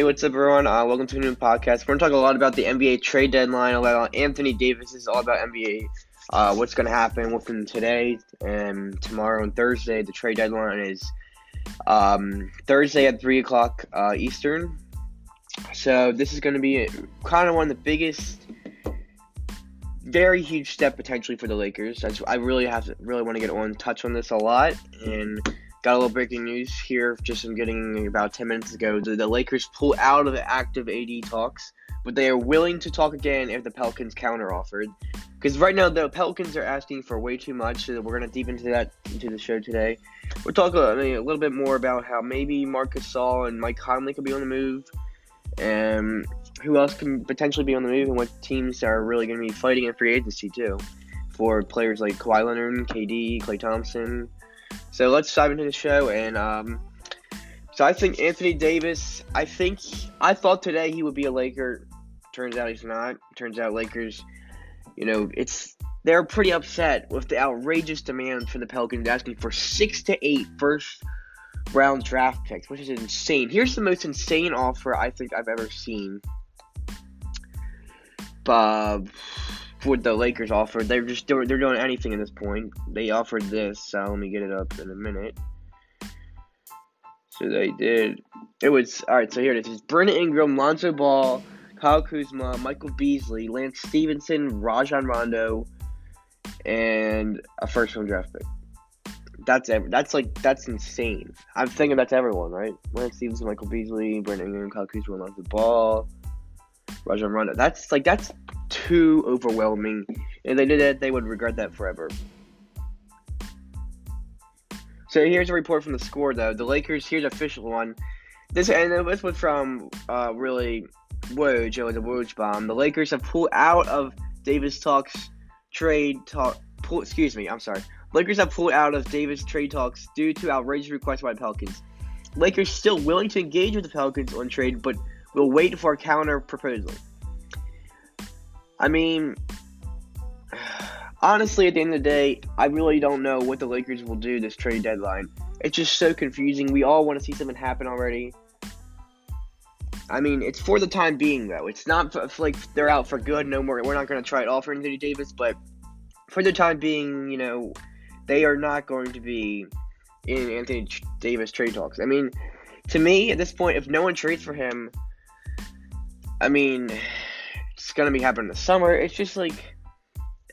Hey, what's up, everyone? Uh, welcome to a new podcast. We're going to talk a lot about the NBA trade deadline, about Anthony Davis. is all about NBA, uh, what's going to happen within today and tomorrow and Thursday. The trade deadline is um, Thursday at 3 o'clock uh, Eastern. So, this is going to be kind of one of the biggest, very huge step potentially for the Lakers. I really have to really want to get on touch on this a lot. And Got a little breaking news here, just I'm getting about 10 minutes ago. The, the Lakers pull out of the active AD talks, but they are willing to talk again if the Pelicans counter offered. Because right now the Pelicans are asking for way too much, so we're gonna deep into that into the show today. We'll talk uh, I mean, a little bit more about how maybe Marcus Gasol and Mike Conley could be on the move, and who else can potentially be on the move, and what teams are really gonna be fighting in free agency too, for players like Kawhi Leonard, KD, Klay Thompson, so let's dive into the show. And um, so I think Anthony Davis. I think I thought today he would be a Laker. Turns out he's not. Turns out Lakers. You know, it's they're pretty upset with the outrageous demand from the Pelicans asking for six to eight first round draft picks, which is insane. Here's the most insane offer I think I've ever seen. Uh, what the Lakers offered. They're just doing they're doing anything at this point. They offered this, so let me get it up in a minute. So they did. It was all right. So here it is: Brandon Ingram, Lonzo Ball, Kyle Kuzma, Michael Beasley, Lance Stephenson, Rajon Rondo, and a first round draft pick. That's ever. That's like that's insane. I'm thinking that's everyone, right? Lance Stephenson, Michael Beasley, Brandon Ingram, Kyle Kuzma, Lonzo Ball, Rajon Rondo. That's like that's too overwhelming. If they did that, they would regret that forever. So here's a report from the score, though. The Lakers, here's official one. This and this was from uh, really Woj. It was a Woj bomb. The Lakers have pulled out of Davis talks trade talk. Pull, excuse me, I'm sorry. Lakers have pulled out of Davis trade talks due to outrageous requests by Pelicans. Lakers still willing to engage with the Pelicans on trade, but will wait for a counter proposal. I mean, honestly, at the end of the day, I really don't know what the Lakers will do this trade deadline. It's just so confusing. We all want to see something happen already. I mean, it's for the time being, though. It's not for, like they're out for good. No more. We're not going to try it all for Anthony Davis, but for the time being, you know, they are not going to be in Anthony Davis trade talks. I mean, to me, at this point, if no one trades for him, I mean, it's gonna be happening in the summer. It's just like,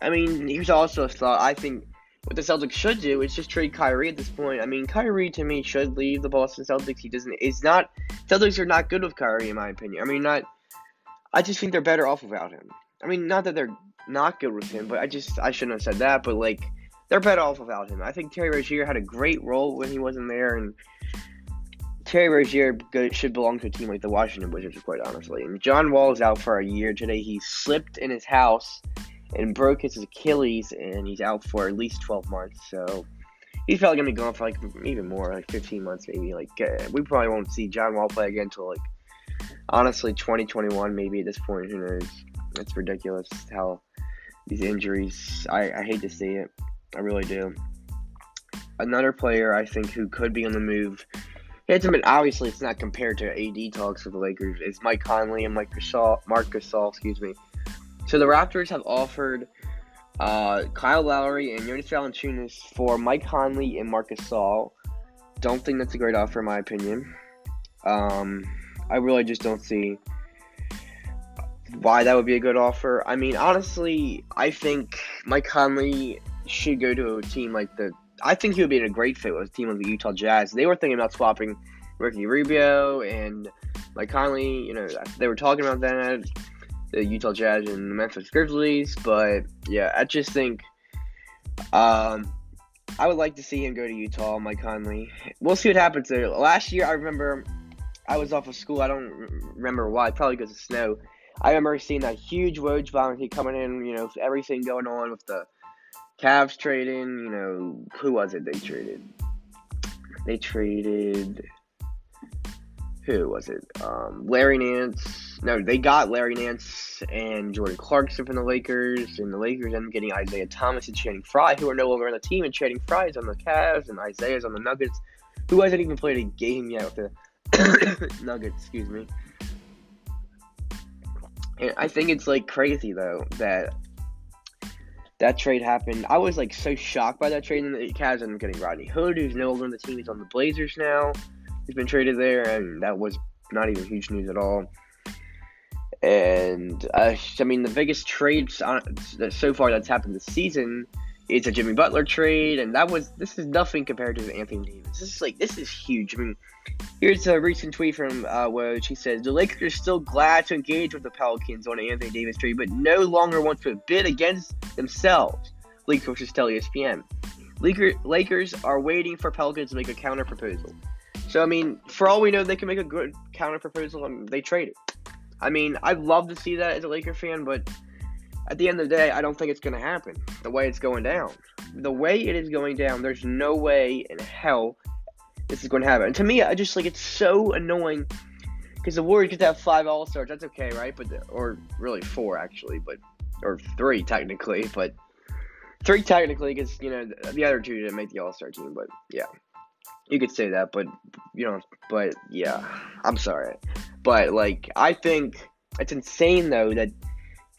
I mean, here's also a thought. I think what the Celtics should do is just trade Kyrie at this point. I mean, Kyrie to me should leave the Boston Celtics. He doesn't. It's not. Celtics are not good with Kyrie in my opinion. I mean, not. I just think they're better off without him. I mean, not that they're not good with him, but I just I shouldn't have said that. But like, they're better off without him. I think Terry Rozier had a great role when he wasn't there, and Terry Rozier should belong to a team like the Washington Wizards, quite honestly. And John Wall is out for a year today. He slipped in his house and broke his Achilles, and he's out for at least 12 months. So he's probably gonna be gone for like even more, like 15 months, maybe. Like uh, we probably won't see John Wall play again until like honestly 2021, maybe at this point. Who knows? It's ridiculous how these injuries. I, I hate to see it. I really do. Another player I think who could be on the move it's obviously it's not compared to AD talks with the Lakers. It's Mike Conley and Mike Gasol, Marc Gasol, excuse me. So the Raptors have offered uh, Kyle Lowry and Jonas Valanciunas for Mike Conley and Marc Gasol. Don't think that's a great offer in my opinion. Um, I really just don't see why that would be a good offer. I mean, honestly, I think Mike Conley should go to a team like the I think he would be in a great fit with a team like the Utah Jazz. They were thinking about swapping Ricky Rubio and Mike Conley. You know, they were talking about that, the Utah Jazz and the Memphis Grizzlies. But yeah, I just think um, I would like to see him go to Utah, Mike Conley. We'll see what happens there. Last year, I remember I was off of school. I don't remember why. Probably because of snow. I remember seeing that huge Woj bomb coming in. You know, everything going on with the Cavs trading, you know, who was it they traded? They traded who was it? Um, Larry Nance. No, they got Larry Nance and Jordan Clarkson from the Lakers, and the Lakers ended up getting Isaiah Thomas and Channing Frye, who are no longer on the team, and Channing Frye is on the Cavs, and Isaiah's on the Nuggets, who hasn't even played a game yet with the Nuggets, excuse me. And I think it's like crazy though that that trade happened. I was like so shocked by that trade, and the Cavs up getting Rodney Hood, who's no longer on the team. He's on the Blazers now. He's been traded there, and that was not even huge news at all. And uh, I mean, the biggest trades on, so far that's happened this season is a Jimmy Butler trade, and that was this is nothing compared to Anthony Davis. This is like this is huge. I mean, here's a recent tweet from uh, Woj. He says the Lakers are still glad to engage with the Pelicans on an Anthony Davis trade, but no longer want to bid against themselves. Leak sources tell ESPN. Lakers are waiting for Pelicans to make a counter proposal. So I mean, for all we know, they can make a good counter proposal and they trade it. I mean, I'd love to see that as a Laker fan, but at the end of the day, I don't think it's going to happen the way it's going down. The way it is going down, there's no way in hell this is going to happen. And to me, I just like it's so annoying because the Warriors to have five All Stars. That's okay, right? But the, or really four actually, but or three technically, but three technically because you know the, the other two didn't make the All Star team. But yeah, you could say that, but you know, but yeah, I'm sorry, but like I think it's insane though that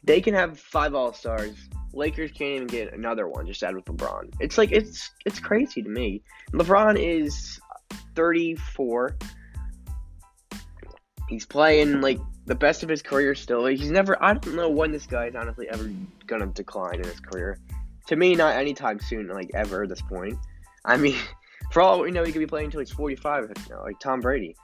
they can have five All Stars. Lakers can't even get another one just add with LeBron. It's like it's it's crazy to me. LeBron is 34. He's playing like the best of his career still. He's never I don't know when this guy is honestly ever gonna decline in his career. To me, not anytime soon, like ever at this point. I mean For all we know, he could be playing until he's 45, you know, like Tom Brady.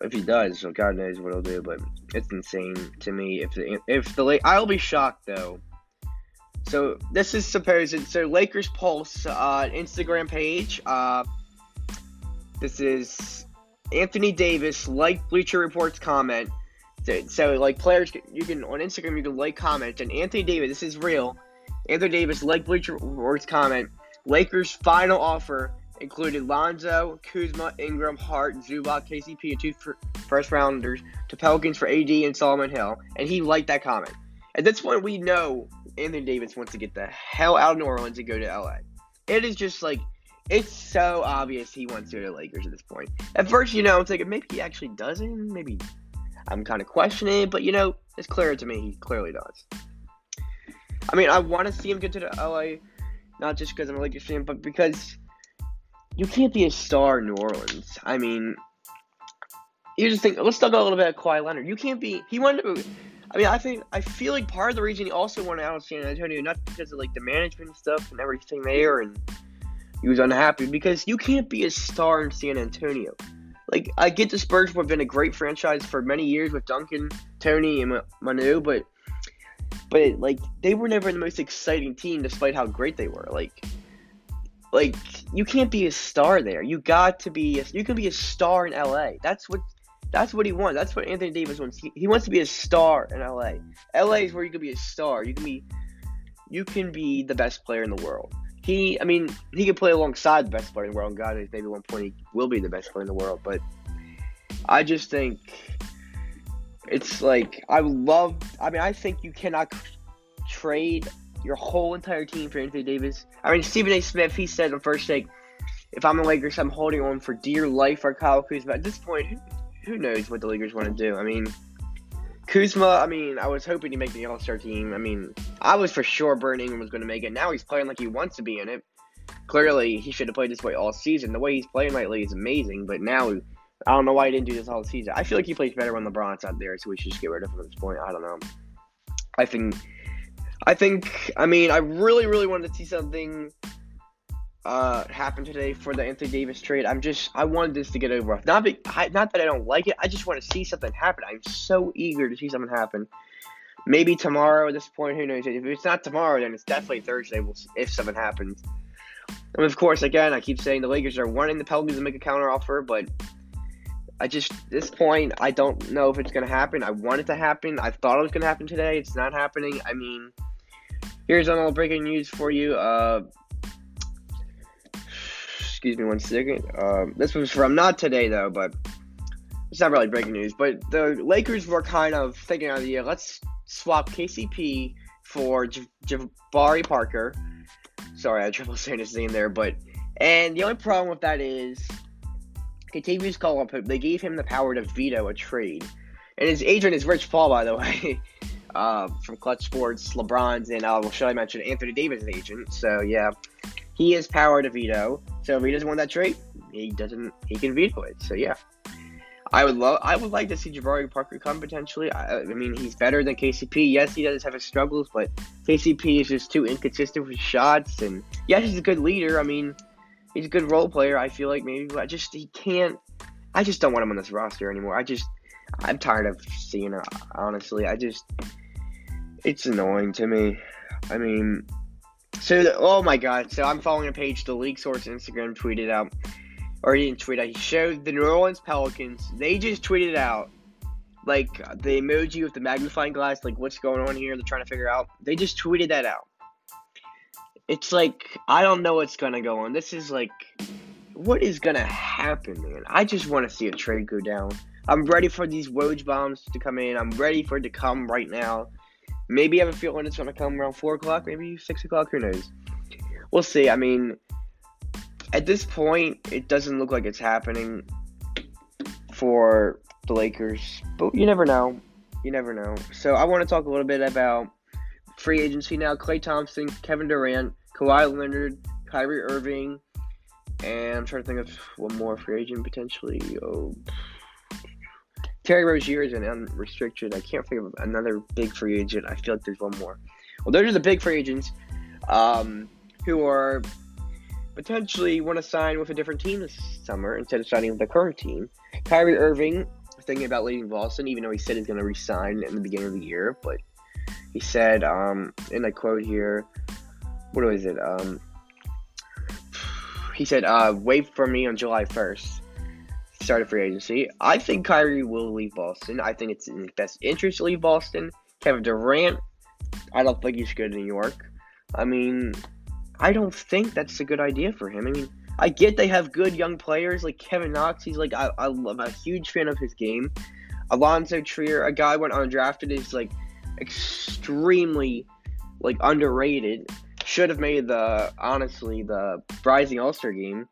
If he does, so God knows what he'll do. But it's insane to me. If the if the late, I'll be shocked though. So this is supposed. So Lakers Pulse uh, Instagram page. Uh, this is Anthony Davis like Bleacher Report's comment. So, so like players, you can on Instagram you can like comment and Anthony Davis. This is real. Anthony Davis like Bleacher Report's comment. Lakers' final offer included Lonzo, Kuzma, Ingram, Hart, Zubac, KCP, and two first rounders to Pelicans for AD and Solomon Hill, and he liked that comment. At this point, we know Anthony Davis wants to get the hell out of New Orleans and go to LA. It is just like it's so obvious he wants to go to Lakers at this point. At first, you know, I'm thinking maybe he actually doesn't. Maybe I'm kind of questioning it, but you know, it's clear to me he clearly does. I mean, I want to see him get to the LA not just because I'm a Lakers fan, but because you can't be a star in New Orleans. I mean, you just think. Let's talk a little bit of Kawhi Leonard. You can't be. He wanted to. I mean, I think I feel like part of the reason he also wanted out of San Antonio, not because of like the management stuff and everything there, and he was unhappy because you can't be a star in San Antonio. Like I get the Spurs have been a great franchise for many years with Duncan, Tony, and Manu, but but like they were never the most exciting team despite how great they were. Like like you can't be a star there. You got to be a, you can be a star in LA. That's what that's what he wants. That's what Anthony Davis wants. He, he wants to be a star in LA. LA is where you can be a star. You can be you can be the best player in the world. He, I mean, he can play alongside the best player in the world. And God, maybe one point he will be the best player in the world. But I just think it's like I love. I mean, I think you cannot trade your whole entire team for Anthony Davis. I mean, Stephen A. Smith, he said on first take, if I'm the Lakers, I'm holding on for dear life for Kyle Kuzma. At this point, who, knows what the Lakers want to do? I mean, Kuzma, I mean, I was hoping to make the All Star team. I mean, I was for sure Burn Ingram was going to make it. Now he's playing like he wants to be in it. Clearly, he should have played this way all season. The way he's playing lately is amazing, but now I don't know why he didn't do this all season. I feel like he plays better when LeBron's out there, so we should just get rid of him at this point. I don't know. I think, I think, I mean, I really, really wanted to see something uh, happen today for the Anthony Davis trade. I'm just, I wanted this to get over. Not, be, not that I don't like it. I just want to see something happen. I'm so eager to see something happen. Maybe tomorrow at this point, who knows? If it's not tomorrow, then it's definitely Thursday. We'll, if something happens. And of course, again, I keep saying the Lakers are wanting the Pelicans to make a counter offer, but I just this point I don't know if it's gonna happen. I want it to happen. I thought it was gonna happen today. It's not happening. I mean, here's all breaking news for you. Uh, excuse me one second. Uh, this was from not today though, but it's not really breaking news. But the Lakers were kind of thinking of the year. Let's swap KCP for J- Jabari Parker. Sorry, I triple saying his name there, but and the only problem with that is Kentavious Caldwell-Pope, they gave him the power to veto a trade. And his agent is Rich Paul, by the way, uh, from Clutch Sports, LeBron's, and uh, should I mention Anthony Davis' agent? So yeah, he has power to veto. So if he doesn't want that trade, he doesn't. He can veto it. So yeah. I would love. I would like to see Jabari Parker come potentially. I, I, mean, he's better than KCP. Yes, he does have his struggles, but KCP is just too inconsistent with shots. And yes, he's a good leader. I mean, he's a good role player. I feel like maybe, I just he can't. I just don't want him on this roster anymore. I just I'm tired of seeing it. Honestly, I just it's annoying to me. I mean, so the, oh my god! So I'm following a page. The league source Instagram tweeted out, or he didn't tweet out. He showed the New Orleans Pelicans. They just tweeted out like the emoji with the magnifying glass. Like what's going on here? They're trying to figure out. They just tweeted that out. It's like I don't know what's gonna go on. This is like, what is gonna happen, man? I just want to see a trade go down. I'm ready for these Woj bombs to come in. I'm ready for it to come right now. Maybe I have a feeling it's going to come around 4 o'clock, maybe 6 o'clock. Who knows? We'll see. I mean, at this point, it doesn't look like it's happening for the Lakers, but you never know. You never know. So I want to talk a little bit about free agency now. Klay Thompson, Kevin Durant, Kawhi Leonard, Kyrie Irving, and I'm trying to think of one more free agent potentially. Oh, Terry Rozier is an unrestricted. I can't think of another big free agent. I feel like there's one more. Well, those are the big free agents um, who are potentially want to sign with a different team this summer instead of signing with the current team. Kyrie Irving thinking about leaving Boston, even though he said he's going to resign in the beginning of the year. But he said, um, and quote here, what was it? Um, he said, uh, "Wait for me on July 1st." Started free agency. I think Kyrie will leave Boston. I think it's in his best interest to leave Boston. Kevin Durant, I don't think he's good in New York. I mean, I don't think that's a good idea for him. I mean, I get they have good young players like Kevin Knox. He's like I, I am a huge fan of his game. Allonzo Trier, a guy went undrafted, is like extremely like underrated. Should have made the honestly the Rising All Star game,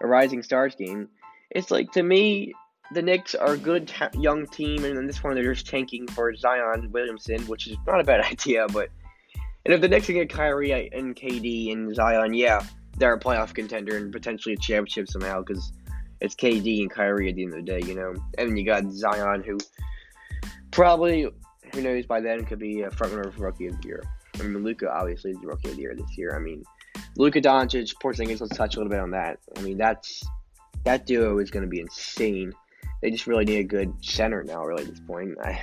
a Rising Stars game. It's like to me, the Knicks are a good t- young team, and in this one they're just tanking for Zion Williamson, which is not a bad idea. But and if the Knicks can get Kyrie and KD and Zion, yeah, they're a playoff contender and potentially a championship somehow because it's KD and Kyrie at the end of the day, you know. And then you got Zion, who probably, who knows, by then could be a front runner for Rookie of the Year. I mean, Luka obviously is Rookie of the Year this year. I mean, Luka Doncic, Porzingis. Let's touch a little bit on that. I mean, that's that duo is going to be insane. They just really need a good center now, really, at this point. I,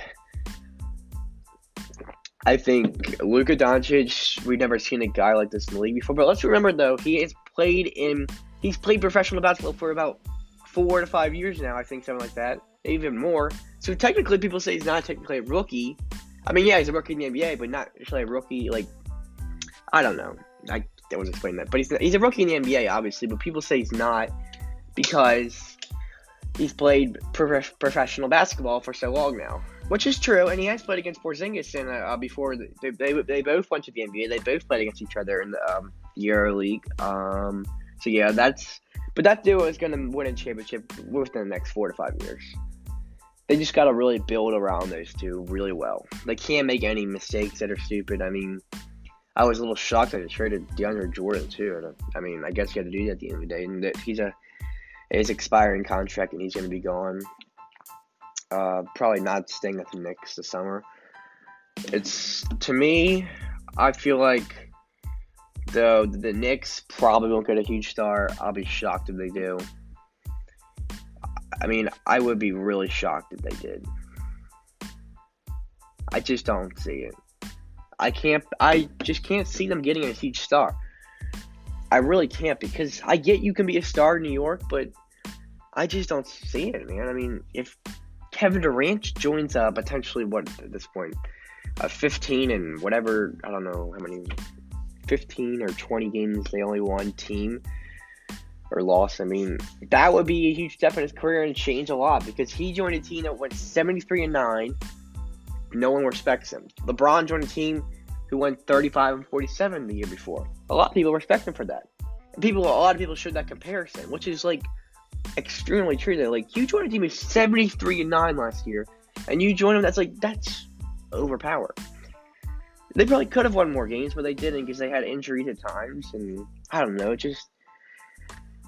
I think Luka Doncic, we've never seen a guy like this in the league before. But let's remember, though, he has played in, he's played professional basketball for about four to five years now, I think, something like that, even more. So technically, people say he's not technically a rookie. I mean, yeah, he's a rookie in the NBA, but not actually a rookie. Like, I don't know. I, I was explaining that, but he's he's a rookie in the NBA, obviously. But people say he's not because he's played prof- professional basketball for so long now, which is true. And he has played against Porzingis in, uh, before. They, they, they both went to the NBA. They both played against each other in the um, Euro League. Um, so yeah, that's. But that duo is going to win a championship within the next four to five years. They just got to really build around those two really well. They can't make any mistakes that are stupid. I mean, I was a little shocked that they traded DeAndre Jordan too. I mean, I guess you had to do that at the end of the day. And that he's a his expiring contract and he's going to be gone. Uh, probably not staying at the Knicks this summer. It's to me, I feel like the the Knicks probably won't get a huge star. I'll be shocked if they do. I mean, I would be really shocked if they did. I just don't see it. I can't. I just can't see them getting a huge star. I really can't because I get you can be a star in New York, but I just don't see it, man. I mean, if Kevin Durant joins uh, potentially what at this point, uh, 15 and whatever, I don't know how many, 15 or 20 games they only won team or lost. I mean, that would be a huge step in his career and change a lot because he joined a team that went 73 and 9. No one respects him. LeBron joined a team who went 35 and 47 the year before. A lot of people respect him for that. People, a lot of people showed that comparison, which is like extremely true. That like you joined a team with 73 and 9 last year, and you join them. That's like that's overpower. They probably could have won more games, but they didn't because they had injuries at times, and I don't know. It just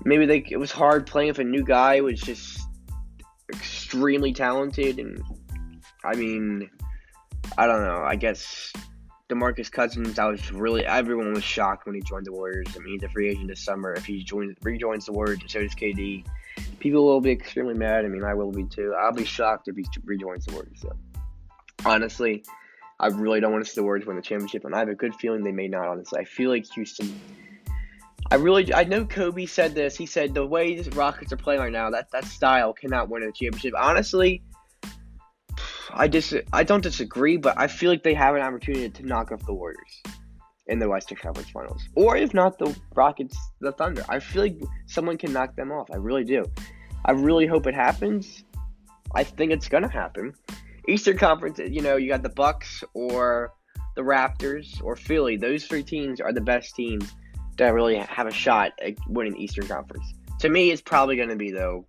maybe they it was hard playing with a new guy who was just extremely talented, and I mean, I don't know. I guess DeMarcus Cousins, I was really everyone was shocked when he joined the Warriors. I mean, he's a free agent this summer. If he joins rejoins the Warriors, so does KD. People will be extremely mad. I mean, I will be too. I'll be shocked if he rejoins the Warriors. So, honestly, I really don't want to see the Warriors win the championship, and I have a good feeling they may not. Honestly, I feel like Houston. I really, I know Kobe said this. He said the way the Rockets are playing right now, that that style cannot win a championship. Honestly, I dis I don't disagree, but I feel like they have an opportunity to knock off the Warriors in the Western Conference Finals, or if not the Rockets, the Thunder. I feel like someone can knock them off. I really do. I really hope it happens. I think it's gonna happen. Eastern Conference, you know, you got the Bucks or the Raptors or Philly. Those three teams are the best teams that really have a shot at winning Eastern Conference. To me, it's probably going to be though.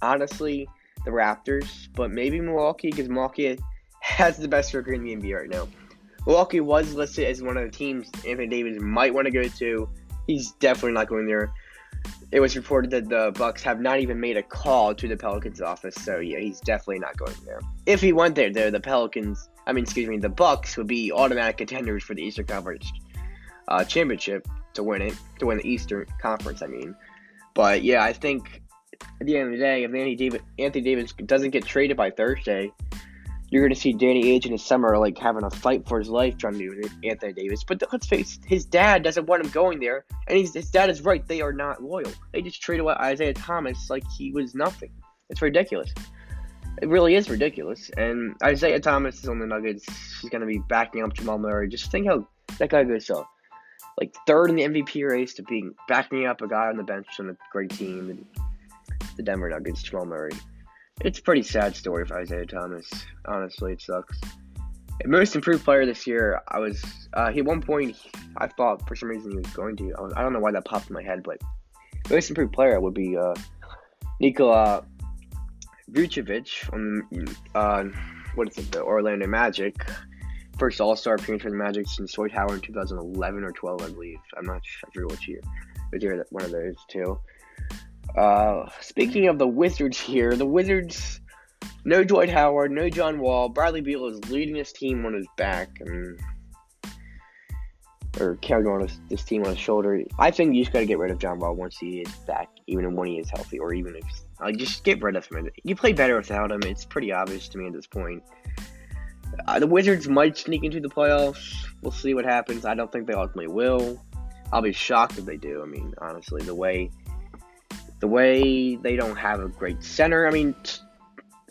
Honestly, the Raptors, but maybe Milwaukee because Milwaukee has the best record in the NBA right now. Milwaukee was listed as one of the teams Anthony Davis might want to go to. He's definitely not going there. It was reported that the Bucks have not even made a call to the Pelicans office, so yeah, he's definitely not going there. If he went there, though, the Pelicans, I mean, excuse me, the Bucks would be automatic contenders for the Eastern Conference uh, championship to win it, to win the Eastern Conference. I mean, but yeah, I think at the end of the day, if Anthony Davis, Anthony Davis doesn't get traded by Thursday, you're going to see Danny Ainge in the summer like having a fight for his life trying to do Anthony Davis. But let's face it, his dad doesn't want him going there, and his dad is right. They are not loyal. They just traded away Isaiah Thomas like he was nothing. It's ridiculous. It really is ridiculous. And Isaiah Thomas is on the Nuggets. He's going to be backing up Jamal Murray. Just think how that guy goes so like third in the MVP race to being backing up a guy on the bench on a great team and the Denver Nuggets, Jamal Murray. It's a pretty sad story for Isaiah Thomas. Honestly, it sucks. Most improved player this year, I was. Uh, he at one point, I thought for some reason he was going to. I, was, I don't know why that popped in my head, but most improved player would be uh, Nikola Vucevic on uh, what is it, the Orlando Magic first All Star appearance for the Magic since Dwight Howard in 2011 or 12, I believe. I'm not sure which year, but you're one of those two. Uh, speaking of the Wizards here, the Wizards, no Dwight Howard, no John Wall. Bradley Beal is leading his team on his back and or carrying on his, this team on his shoulder. I think you just got to get rid of John Wall once he is back, even when he is healthy, or even if like just get rid of him. You play better without him. It's pretty obvious to me at this point. Uh, the Wizards might sneak into the playoffs. We'll see what happens. I don't think they ultimately will. I'll be shocked if they do. I mean, honestly, the way the way they don't have a great center. I mean,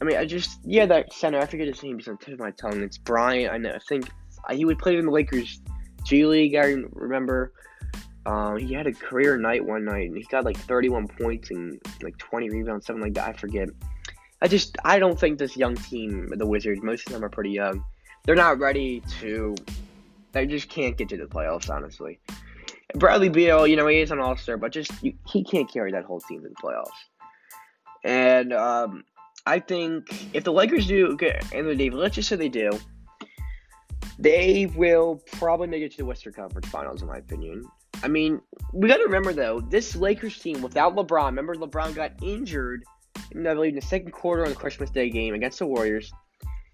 I mean, I just yeah, that center. I forget his name. He's on the tip of my tongue. It's Brian. I know. I think he would play in the Lakers G League. I remember. Um, he had a career night one night, and he got like 31 points and like 20 rebounds, something like that. I forget. I just I don't think this young team, the Wizards, most of them are pretty young. They're not ready to. They just can't get to the playoffs, honestly. Bradley Beal, you know, he is an All Star, but just you, he can't carry that whole team to the playoffs. And um, I think if the Lakers do get Anthony Davis, let's just say they do, they will probably make it to the Western Conference Finals, in my opinion. I mean, we got to remember though, this Lakers team without LeBron. Remember, LeBron got injured I believe in the second quarter on the Christmas Day game against the Warriors.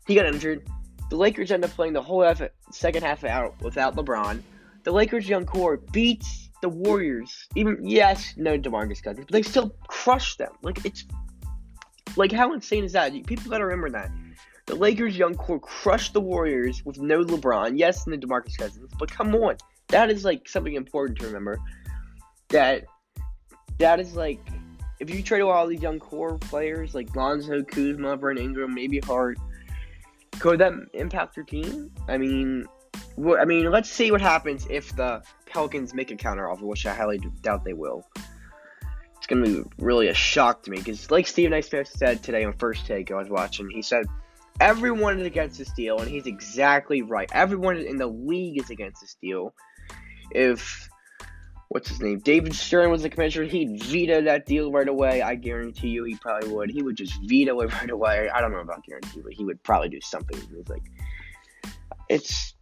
He got injured. The Lakers end up playing the whole half, second half out without LeBron. The Lakers' young core beats the Warriors. Even yes, no DeMarcus Cousins, but they still crush them. Like it's like how insane is that? People got to remember that. The Lakers' young core crushed the Warriors with no LeBron. Yes, no DeMarcus Cousins, but come on, that is like something important to remember. That that is like if you trade away all these young core players like Lonzo, Kuzma, Brent Ingram, maybe Hart, could that impact your team? I mean, I mean, let's see what happens if the Pelicans make a counteroffer, which I highly doubt they will. It's gonna be really a shock to me because, like Stephen A. Smith said today on First Take, I was watching. He said everyone is against this deal, and he's exactly right. Everyone in the league is against this deal. If what's his name? David Stern was the commissioner. He'd veto that deal right away. I guarantee you, he probably would. He would just veto it right away. I don't know about guarantee, but he would probably do something. It was like, it's,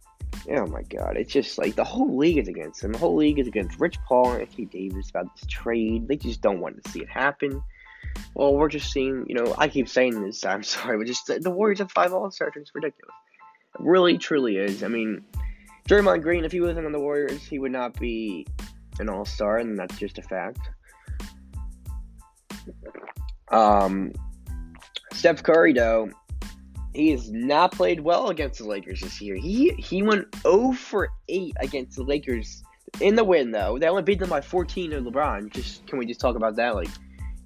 oh my god, it's just like the whole league is against him. The whole league is against Rich Paul and Anthony Davis about this trade. They just don't want to see it happen. Well, we're just seeing, you know, I keep saying this. I'm sorry, but just the Warriors have five All Stars. It's ridiculous. It really, truly is. I mean, Draymond Green, if he wasn't on the Warriors, he would not be an All Star, and that's just a fact. Um, Steph Curry, though, he has not played well against the Lakers this year. He he went 0 for 8 against the Lakers in the win, though. They only beat them by 14 to LeBron. Just can we just talk about that? Like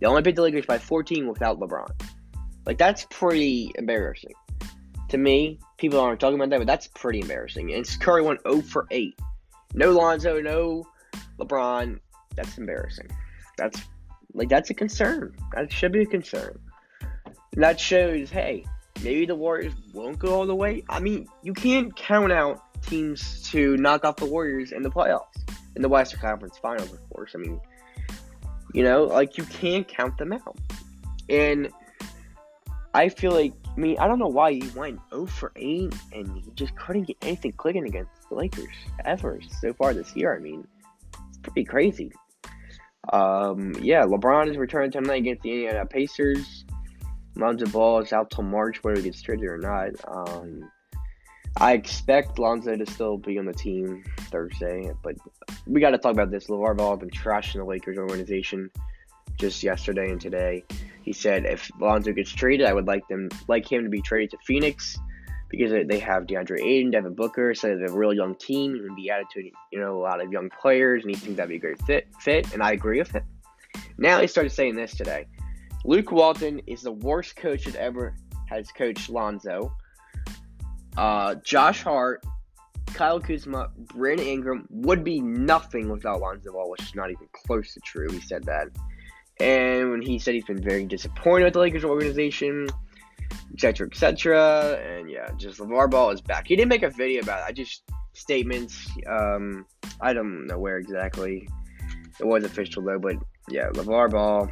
they only beat the Lakers by 14 without LeBron. Like that's pretty embarrassing. To me, people aren't talking about that, but that's pretty embarrassing. And Curry went 0 for 8. No Lonzo, no LeBron. That's embarrassing. That's like that's a concern. That should be a concern. And that shows, hey, maybe the Warriors won't go all the way. I mean, you can't count out teams to knock off the Warriors in the playoffs, in the Western Conference Finals, of course. I mean, you know, like you can't count them out. And I feel like, I mean, I don't know why he went 0 for 8 and he just couldn't get anything clicking against the Lakers ever so far this year. I mean, it's pretty crazy. Um, yeah, LeBron is returning tonight against the Indiana Pacers. Lonzo Ball is out till March, whether he gets traded or not. Um, I expect Lonzo to still be on the team Thursday, but we got to talk about this. LeVar Ball has been trashing the Lakers organization just yesterday and today. He said if Lonzo gets traded, I would like them like him to be traded to Phoenix because they have DeAndre Ayton, Devin Booker, so they have a real young team and be added to you know a lot of young players, and he thinks that'd be a great fit. Fit, and I agree with him. Now he started saying this today. Luke Walton is the worst coach that ever has coached Lonzo. Uh, Josh Hart, Kyle Kuzma, Brandon Ingram would be nothing without Lonzo Ball, which is not even close to true. He said that. And when he said he's been very disappointed with the Lakers organization, etc., etc. And yeah, just LeVar Ball is back. He didn't make a video about it. I just statements. Um, I don't know where exactly. It was official though, but yeah, LeVar Ball.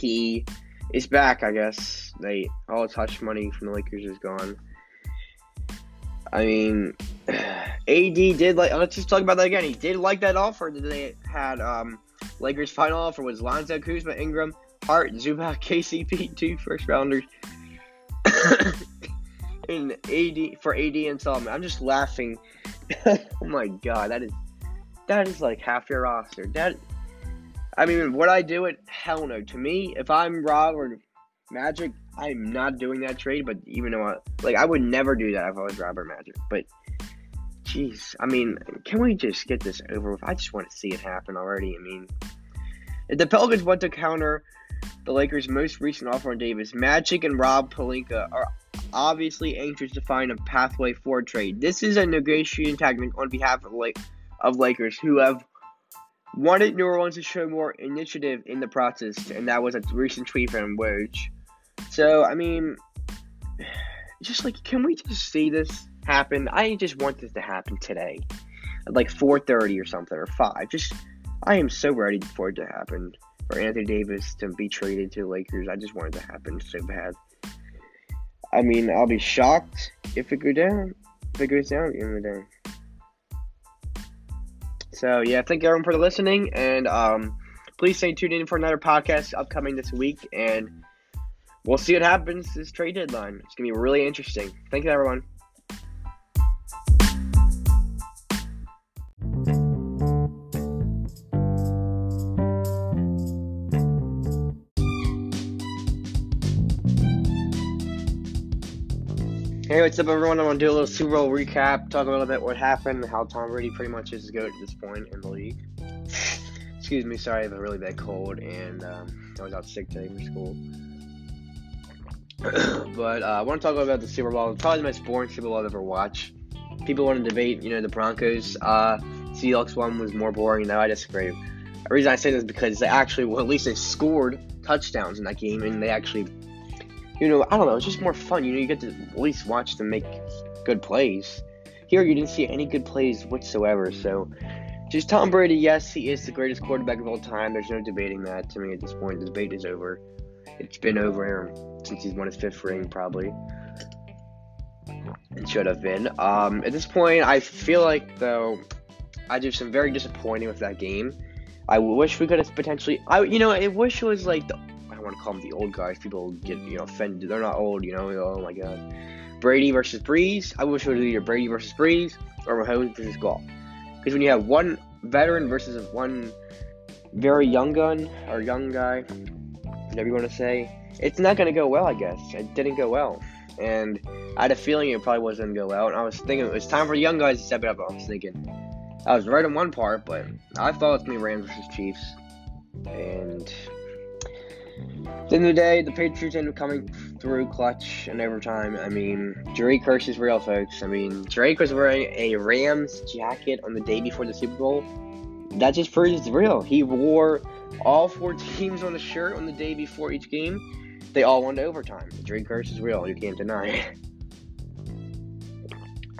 He is back. I guess they all his hush money from the Lakers is gone. I mean, AD did like. Let's just talk about that again. He did like that offer that they had. Um, Lakers' final offer was Lonzo Kuzma, Ingram, Hart, Zubac, KCP, two first rounders, and AD for AD and Solomon. I'm just laughing. oh my god, that is that is like half your roster. That I mean, would I do it? Hell no. To me, if I'm Rob or Magic, I'm not doing that trade. But even though, I, like, I would never do that if I was Rob or Magic. But, jeez, I mean, can we just get this over with? I just want to see it happen already. I mean, if the Pelicans want to counter the Lakers' most recent offer on Davis, Magic and Rob Pelinka are obviously anxious to find a pathway for trade. This is a negotiating tactic on behalf of, like, of Lakers who have wanted New Orleans to show more initiative in the process, and that was a recent tweet from Woj. So, I mean, just like, can we just see this happen? I just want this to happen today, at like 4:30 or something or five. Just, I am so ready for it to happen. For Anthony Davis to be traded to the Lakers, I just want it to happen so bad. I mean, I'll be shocked if it goes down. If it goes down at the end of the day. So yeah, thank you everyone for listening, and um, please stay tuned in for another podcast upcoming this week, and we'll see what happens this trade deadline. It's gonna be really interesting. Thank you, everyone. Hey, what's up, everyone? I'm gonna do a little Super Bowl recap, talk a little bit what happened, how Tom Brady pretty much is GOAT at this point in the league. Excuse me, sorry, I have a really bad cold, and um, I was out sick today for school. but uh, I want to talk about the Super Bowl. Probably the most boring Super Bowl I've ever watched. People want to debate, you know, the Broncos. Uh, Seahawks one was more boring. No, I disagree. The reason I say this is because they actually, well, at least they scored touchdowns in that game, and they actually you know, I don't know, it's just more fun. You know, you get to at least watch them make good plays. Here, you didn't see any good plays whatsoever. So, just Tom Brady, yes, he is the greatest quarterback of all time. There's no debating that. To me, at this point, the debate is over. It's been over since he's won his fifth ring, probably. It should have been. Um, at this point, I feel like though, I just am very disappointed with that game. I wish we could have potentially. I you know I wish it was like the. I want to call them the old guys. People get you know offended. They're not old, you know. Oh my god. Brady versus Brees. I wish it was either Brady versus Brees or Mahomes versus Goff. Because when you have one veteran versus one very young gun or young guy, whatever you want to say, it's not going to go well, I guess. It didn't go well. And I had a feeling it probably wasn't going to go well. And I was thinking it was time for young guys to step it up. I was thinking, I was right on one part, but I thought it was going to be Rams versus Chiefs. And the end of the day, the Patriots ended up coming through clutch and overtime. I mean, Drake curse is real, folks. I mean, Drake was wearing a Rams jacket on the day before the Super Bowl. That just proves it's real. He wore all four teams on the shirt on the day before each game. They all went to overtime. Drake curse is real. You can't deny it.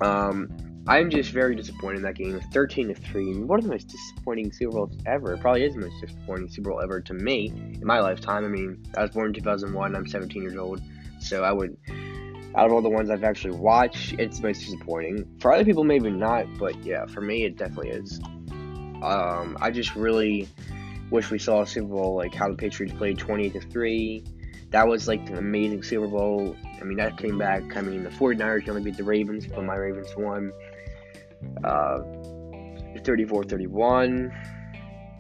Um, I'm just very disappointed in that game. 13 to 3. One of the most disappointing Super Bowls ever. It probably is the most disappointing Super Bowl ever to me in my lifetime. I mean, I was born in 2001. I'm 17 years old. So I would, out of all the ones I've actually watched, it's the most disappointing. For other people, maybe not. But yeah, for me, it definitely is. Um, I just really wish we saw a Super Bowl like how the Patriots played 20 to 3. That was like an amazing Super Bowl. I mean, that came back. I mean, the 49ers only beat the Ravens, but my Ravens won uh, 34 31.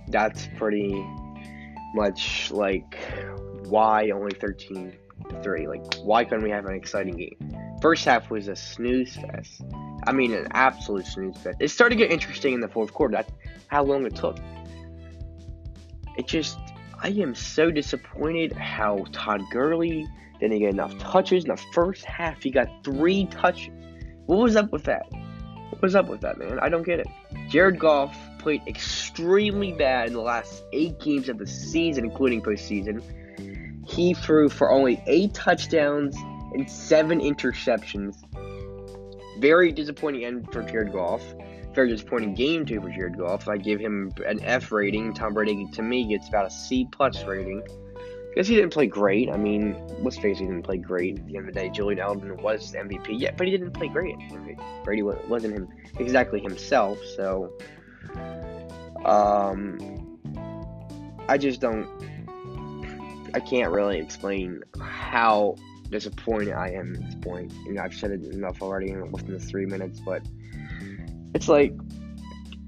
That's pretty much like why only 13 3. Like, why couldn't we have an exciting game? First half was a snooze fest. I mean, an absolute snooze fest. It started to get interesting in the fourth quarter. That's how long it took. It just, I am so disappointed how Todd Gurley didn't get enough touches. In the first half, he got three touches. What was up with that? What was up with that, man? I don't get it. Jared Goff played extremely bad in the last eight games of the season, including postseason. He threw for only eight touchdowns and seven interceptions. Very disappointing end for Jared Goff. Very disappointing game too for Jared Goff. I give him an F rating. Tom Brady to me gets about a C plus rating. Because he didn't play great. I mean, let's face it, he didn't play great. At the end of the day, Julian Edelman was MVP, yeah, but he didn't play great. Brady wasn't him exactly himself, so um, I just don't. I can't really explain how disappointed I am at this point. You know, I've said it enough already within the three minutes, but it's like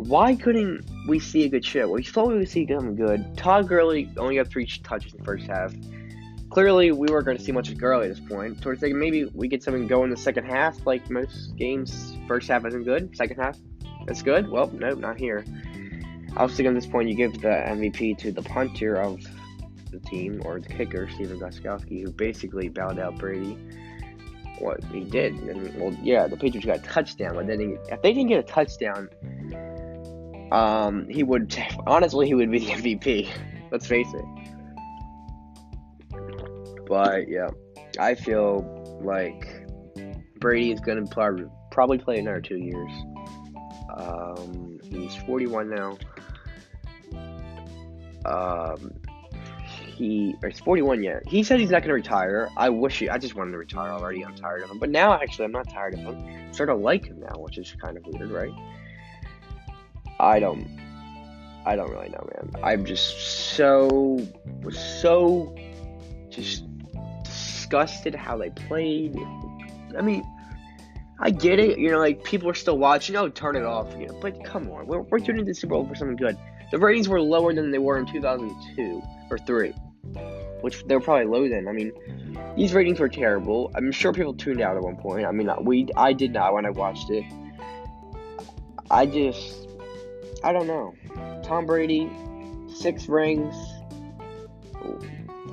why couldn't we see a good show? We thought we would see something good. Todd Gurley only got three touches in the first half. Clearly, we weren't going to see much of Gurley at this point. Towards thinking maybe we get something going in the second half, like most games. First half isn't good. Second half, that's good. Well, nope, not here. I was thinking at this point you give the MVP to the punter of the team or the kicker, Stephen Gostkowski, who basically bowed out Brady. What he did, and well, yeah, the Patriots got a touchdown, but then if they didn't get a touchdown, um, he would honestly he would be the MVP. Let's face it. But yeah, I feel like Brady is gonna probably probably play another two years. Um, he's 41 now. Um, he or he's 41 yet. He said he's not gonna retire. I wish he. I just wanted to retire already. I'm tired of him. But now, actually, I'm not tired of him. I'm starting to like him now, which is kind of weird, right? I don't I don't really know, man. I'm just so so just disgusted how they played. I mean, I get it, you know, like people are still watching. Oh, turn it off, you know. But come on, we're, we're tuning into Super Bowl for something good. The ratings were lower than they were in 2002 or three, which they were probably low then. I mean, these ratings were terrible. I'm sure people tuned out at one point. I mean, uh, we I did not when I watched it. I just I don't know. Tom Brady, six rings.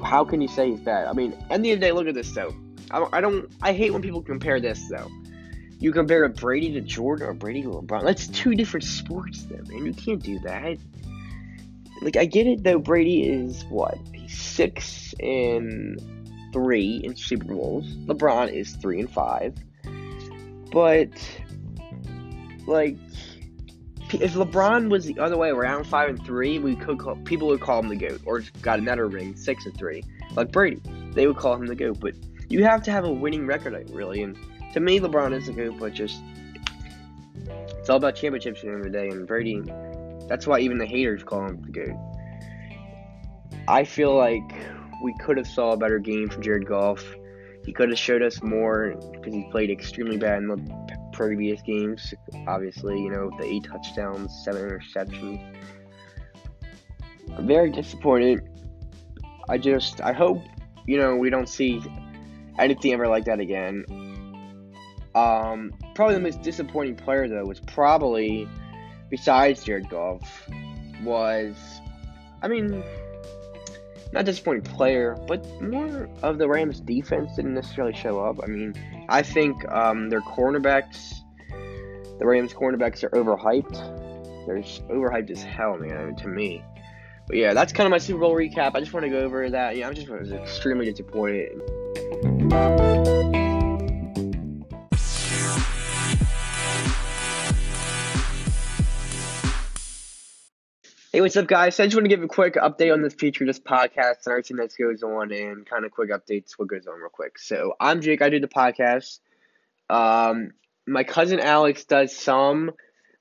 How can you say he's bad? I mean, at the end of the day, look at this though. I don't, I don't. I hate when people compare this though. You compare a Brady to Jordan or Brady to LeBron. That's two different sports, though, man. You can't do that. Like, I get it though. Brady is what? Six and three in Super Bowls. LeBron is three and five. But, like, if LeBron was the other way around, five and three, we could call, people would call him the goat, or got another ring, six and three, like Brady. They would call him the goat, but you have to have a winning record, really. And to me, LeBron is the goat, but just it's all about championships at the end of the day. And Brady, that's why even the haters call him the goat. I feel like we could have saw a better game from Jared Goff. He could have showed us more because he played extremely bad in the previous games. Obviously, you know the eight touchdowns, seven interceptions. I'm very disappointed. I just I hope you know we don't see anything ever like that again. Um, probably the most disappointing player though was probably besides Jared Goff was I mean not disappointing player, but more of the Rams defense didn't necessarily show up. I mean, I think um, their cornerbacks, the Rams cornerbacks are overhyped. They're overhyped as hell, man, to me. But yeah, that's kind of my Super Bowl recap. I just want to go over that. Yeah, I'm just was extremely disappointed. Hey, what's up, guys? I just want to give a quick update on this feature, this podcast, and everything that goes on, and kind of quick updates what goes on real quick. So I'm Jake. I do the podcast. Um, my cousin Alex does some.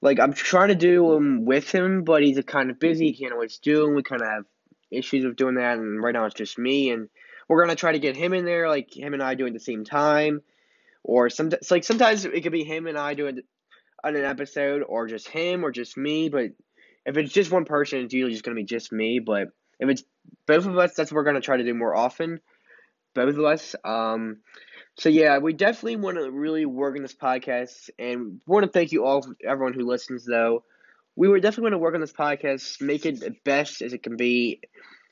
Like I'm trying to do them with him, but he's kind of busy. He can't always do them. We kind of have issues with doing that, and right now it's just me. And we're gonna try to get him in there, like him and I doing the same time, or some. Like sometimes it could be him and I doing on an episode, or just him, or just me, but if it's just one person, it's usually just to be just me. But if it's both of us, that's what we're to try to do more often. Both of us. Um, so yeah, we definitely want to really work on this podcast, and want to thank you all, everyone who listens. Though we were definitely going to work on this podcast, make it the best as it can be.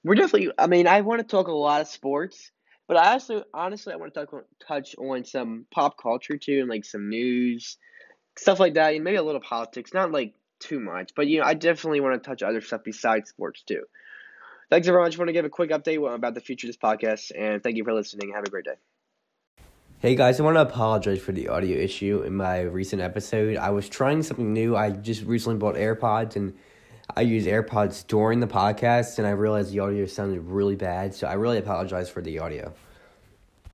We're definitely. I mean, I want to talk a lot of sports, but I also, honestly, I want to talk, touch on some pop culture too, and like some news, stuff like that, and maybe a little politics. Not like too much. But you know, I definitely want to touch other stuff besides sports too. Thanks everyone. I just want to give a quick update about the future of this podcast, and thank you for listening. Have a great day. Hey guys, I want to apologize for the audio issue in my recent episode. I was trying something new. I just recently bought AirPods and I use AirPods during the podcast and I realized the audio sounded really bad, so I really apologize for the audio.